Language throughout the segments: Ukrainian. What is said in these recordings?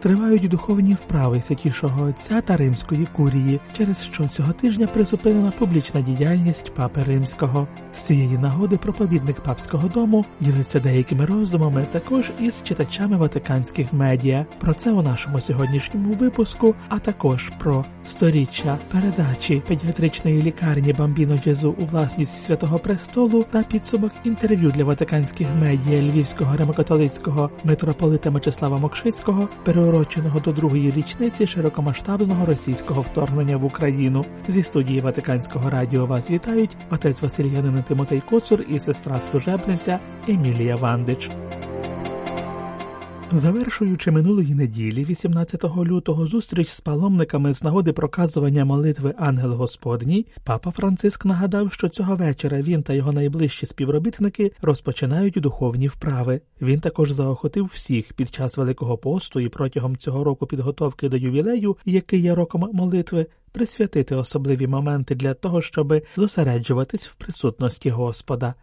Тривають духовні вправи святішого Отця та Римської курії, через що цього тижня призупинена публічна діяльність папи римського. З цієї нагоди проповідник папського дому ділиться деякими роздумами також із читачами ватиканських медіа. Про це у нашому сьогоднішньому випуску, а також про сторіччя передачі педіатричної лікарні Бамбіно Джезу у власність святого престолу та підсумок інтерв'ю для ватиканських медіа львівського римокатолицького митрополита Мечислава Мокшицького приуроченого до другої річниці широкомасштабного російського вторгнення в Україну. Зі студії Ватиканського радіо вас вітають отець Васильянин Тимотей Коцур і сестра служебниця Емілія Вандич. Завершуючи минулої неділі, 18 лютого, зустріч з паломниками з нагоди проказування молитви Ангел Господній, папа Франциск нагадав, що цього вечора він та його найближчі співробітники розпочинають духовні вправи. Він також заохотив всіх під час Великого посту і протягом цього року підготовки до ювілею, який є роком молитви, присвятити особливі моменти для того, щоб зосереджуватись в присутності Господа.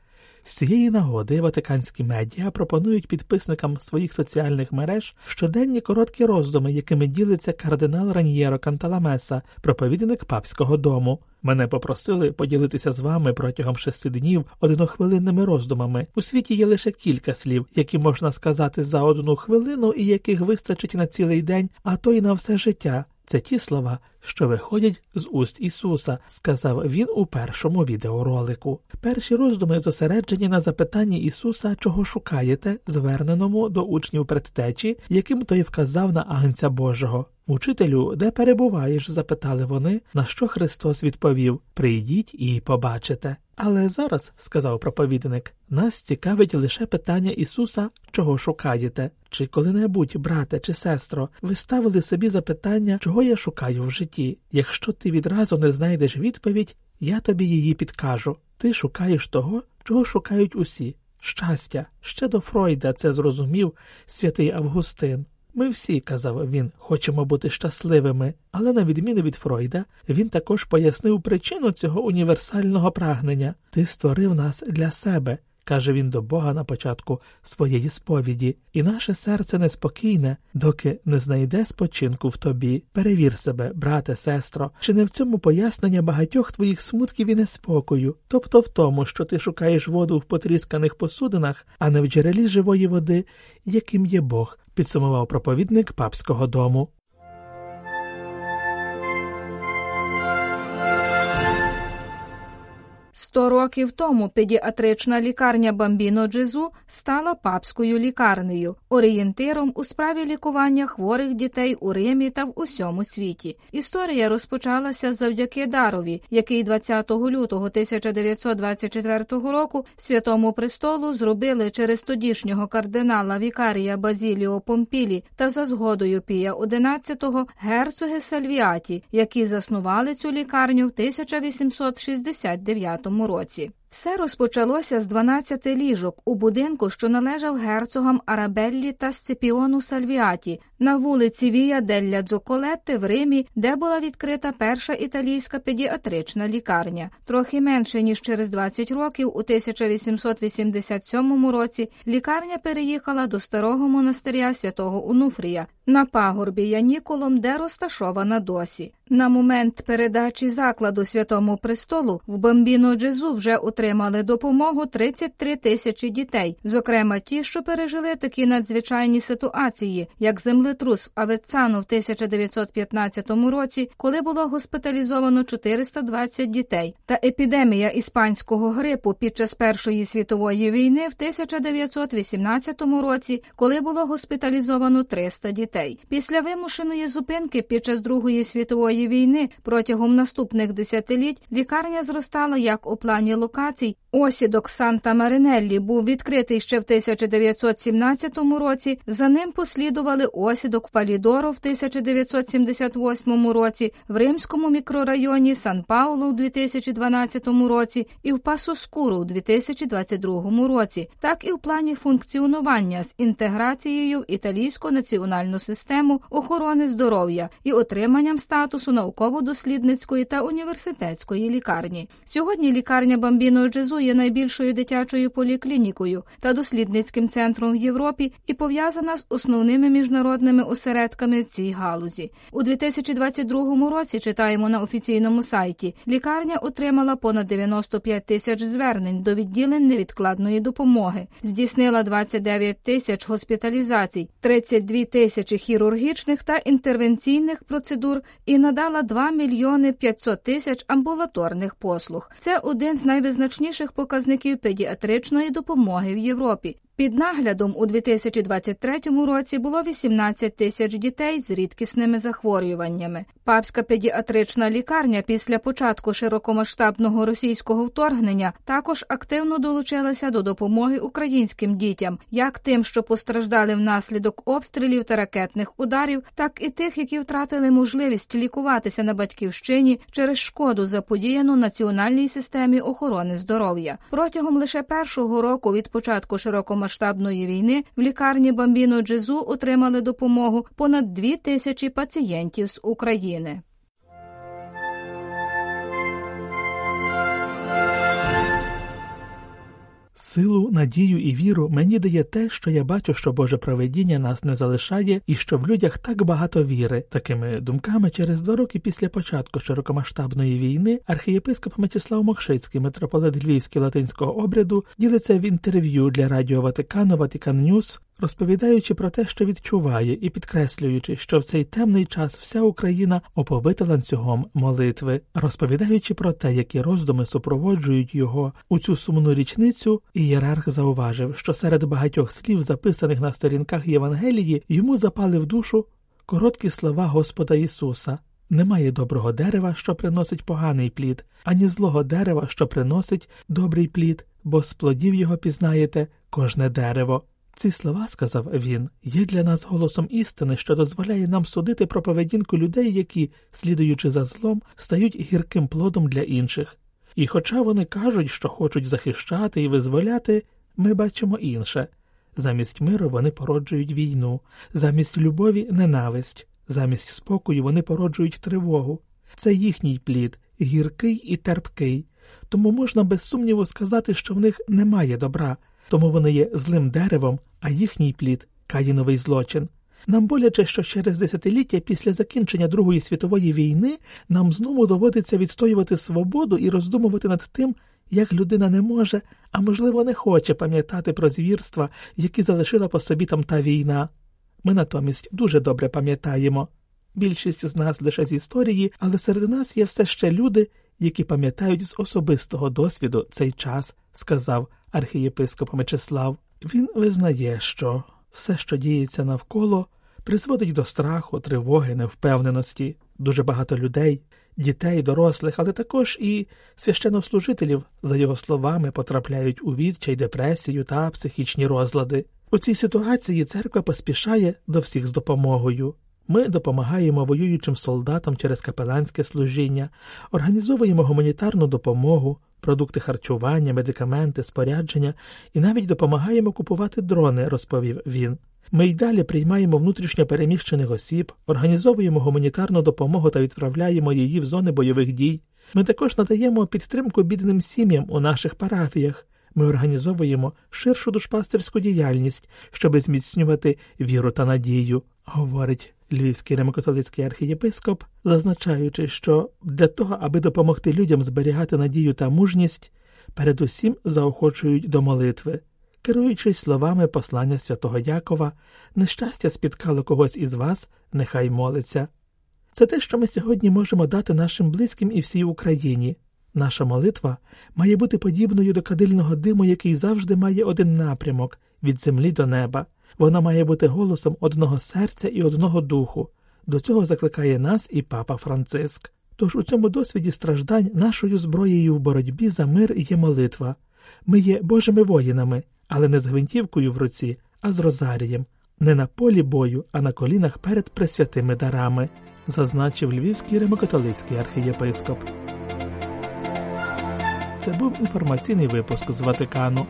З цієї нагоди ватиканські медіа пропонують підписникам своїх соціальних мереж щоденні короткі роздуми, якими ділиться кардинал Раньєро Канталамеса, проповідник папського дому. Мене попросили поділитися з вами протягом шести днів однохвилинними роздумами. У світі є лише кілька слів, які можна сказати за одну хвилину, і яких вистачить на цілий день, а то й на все життя. Це ті слова, що виходять з уст Ісуса, сказав він у першому відеоролику. Перші роздуми зосереджені на запитанні Ісуса, чого шукаєте, зверненому до учнів предтечі, яким той вказав на Агнця Божого. Учителю, де перебуваєш? запитали вони, на що Христос відповів Прийдіть і побачите. Але зараз, сказав проповідник, нас цікавить лише питання Ісуса, чого шукаєте. Чи коли-небудь, брате чи сестро, ви ставили собі запитання, чого я шукаю в житті? Якщо ти відразу не знайдеш відповідь, я тобі її підкажу. Ти шукаєш того, чого шукають усі. Щастя, ще до Фройда це зрозумів святий Августин. Ми всі, казав він, хочемо бути щасливими, але на відміну від Фройда, він також пояснив причину цього універсального прагнення. Ти створив нас для себе, каже він до Бога на початку своєї сповіді, і наше серце неспокійне, доки не знайде спочинку в тобі. Перевір себе, брате, сестро, чи не в цьому пояснення багатьох твоїх смутків і неспокою, тобто в тому, що ти шукаєш воду в потрісканих посудинах, а не в джерелі живої води, яким є Бог підсумував проповідник папського дому. Сто років тому педіатрична лікарня Бамбіно Джезу стала папською лікарнею, орієнтиром у справі лікування хворих дітей у Римі та в усьому світі. Історія розпочалася завдяки дарові, який 20 лютого 1924 року святому престолу зробили через тодішнього кардинала Вікарія Базіліо Помпілі та за згодою Пія XI герцоги Сальвіаті, які заснували цю лікарню в 1869 році році. Все розпочалося з 12 ліжок у будинку, що належав герцогам Арабеллі та Сципіону Сальвіаті на вулиці Вія Делля Дзоколетти в Римі, де була відкрита перша італійська педіатрична лікарня. Трохи менше ніж через 20 років, у 1887 році, лікарня переїхала до старого монастиря святого Унуфрія на пагорбі Яніколом, де розташована досі. На момент передачі закладу святому престолу в Бомбіно Джезу вже отримали допомогу 33 тисячі дітей, зокрема ті, що пережили такі надзвичайні ситуації, як землетрус в Авецану в 1915 році, коли було госпіталізовано 420 дітей, та епідемія іспанського грипу під час Першої світової війни в 1918 році, коли було госпіталізовано 300 дітей. Після вимушеної зупинки під час Другої світової війни протягом наступних десятиліть лікарня зростала як у плані локації, операцій, осідок Санта Маринеллі був відкритий ще в 1917 році. За ним послідували осідок Палідоро в 1978 році, в Римському мікрорайоні Сан Пауло у 2012 році і в Пассоскуро у 2022 році, так і в плані функціонування з інтеграцією в італійську національну систему охорони здоров'я і отриманням статусу науково-дослідницької та університетської лікарні. Сьогодні лікарня Бамбіно Джезу є найбільшою дитячою поліклінікою та дослідницьким центром в Європі і пов'язана з основними міжнародними осередками в цій галузі. У 2022 році читаємо на офіційному сайті. Лікарня отримала понад 95 тисяч звернень до відділень невідкладної допомоги, здійснила 29 тисяч госпіталізацій, 32 тисячі хірургічних та інтервенційних процедур і надала 2 мільйони 500 тисяч амбулаторних послуг. Це один з найвизначніших показників педіатричної допомоги в Європі. Під наглядом у 2023 році було 18 тисяч дітей з рідкісними захворюваннями. Папська педіатрична лікарня після початку широкомасштабного російського вторгнення також активно долучилася до допомоги українським дітям, як тим, що постраждали внаслідок обстрілів та ракетних ударів, так і тих, які втратили можливість лікуватися на батьківщині через шкоду заподіяну національній системі охорони здоров'я. Протягом лише першого року від початку широкомасштабного повномасштабної війни в лікарні Бамбіно Джезу отримали допомогу понад дві тисячі пацієнтів з України. Силу, надію і віру мені дає те, що я бачу, що Боже проведіння нас не залишає, і що в людях так багато віри. Такими думками через два роки після початку широкомасштабної війни архієпископ Мечислав Мокшицький, митрополит Львівський латинського обряду, ділиться в інтерв'ю для Радіо Ватикану Vatican News розповідаючи про те, що відчуває, і підкреслюючи, що в цей темний час вся Україна оповита ланцюгом молитви, розповідаючи про те, які роздуми супроводжують його у цю сумну річницю, ієрарх зауважив, що серед багатьох слів, записаних на сторінках Євангелії, йому запали в душу короткі слова Господа Ісуса. Немає доброго дерева, що приносить поганий плід, ані злого дерева, що приносить добрий плід, бо з плодів його пізнаєте кожне дерево. Ці слова, сказав він, є для нас голосом істини, що дозволяє нам судити про поведінку людей, які, слідуючи за злом, стають гірким плодом для інших. І хоча вони кажуть, що хочуть захищати і визволяти, ми бачимо інше замість миру вони породжують війну, замість любові ненависть, замість спокою вони породжують тривогу. Це їхній плід, гіркий і терпкий, тому можна без сумніву сказати, що в них немає добра тому вони є злим деревом, а їхній плід каїновий злочин. Нам боляче, що через десятиліття після закінчення Другої світової війни нам знову доводиться відстоювати свободу і роздумувати над тим, як людина не може, а можливо, не хоче пам'ятати про звірства, які залишила по собі там та війна. Ми натомість дуже добре пам'ятаємо. Більшість з нас лише з історії, але серед нас є все ще люди, які пам'ятають з особистого досвіду цей час, сказав архієпископ Мечислав. Він визнає, що все, що діється навколо, призводить до страху, тривоги, невпевненості. Дуже багато людей, дітей, дорослих, але також і священнослужителів, за його словами, потрапляють у відчай, депресію та психічні розлади. У цій ситуації церква поспішає до всіх з допомогою. Ми допомагаємо воюючим солдатам через капеланське служіння, організовуємо гуманітарну допомогу, продукти харчування, медикаменти, спорядження і навіть допомагаємо купувати дрони, розповів він. Ми й далі приймаємо внутрішньо переміщених осіб, організовуємо гуманітарну допомогу та відправляємо її в зони бойових дій. Ми також надаємо підтримку бідним сім'ям у наших парафіях. Ми організовуємо ширшу душпастерську діяльність, щоби зміцнювати віру та надію, говорить Львівський римокатолицький архієпископ, зазначаючи, що для того, аби допомогти людям зберігати надію та мужність, передусім заохочують до молитви, керуючись словами послання святого Якова, нещастя спіткало когось із вас, нехай молиться. Це те, що ми сьогодні можемо дати нашим близьким і всій Україні. Наша молитва має бути подібною до кадильного диму, який завжди має один напрямок від землі до неба. Вона має бути голосом одного серця і одного духу. До цього закликає нас і папа Франциск. Тож у цьому досвіді страждань нашою зброєю в боротьбі за мир є молитва. Ми є Божими воїнами, але не з гвинтівкою в руці, а з розарієм, не на полі бою, а на колінах перед пресвятими дарами, зазначив Львівський римокатолицький архієпископ. Це був інформаційний випуск з Ватикану.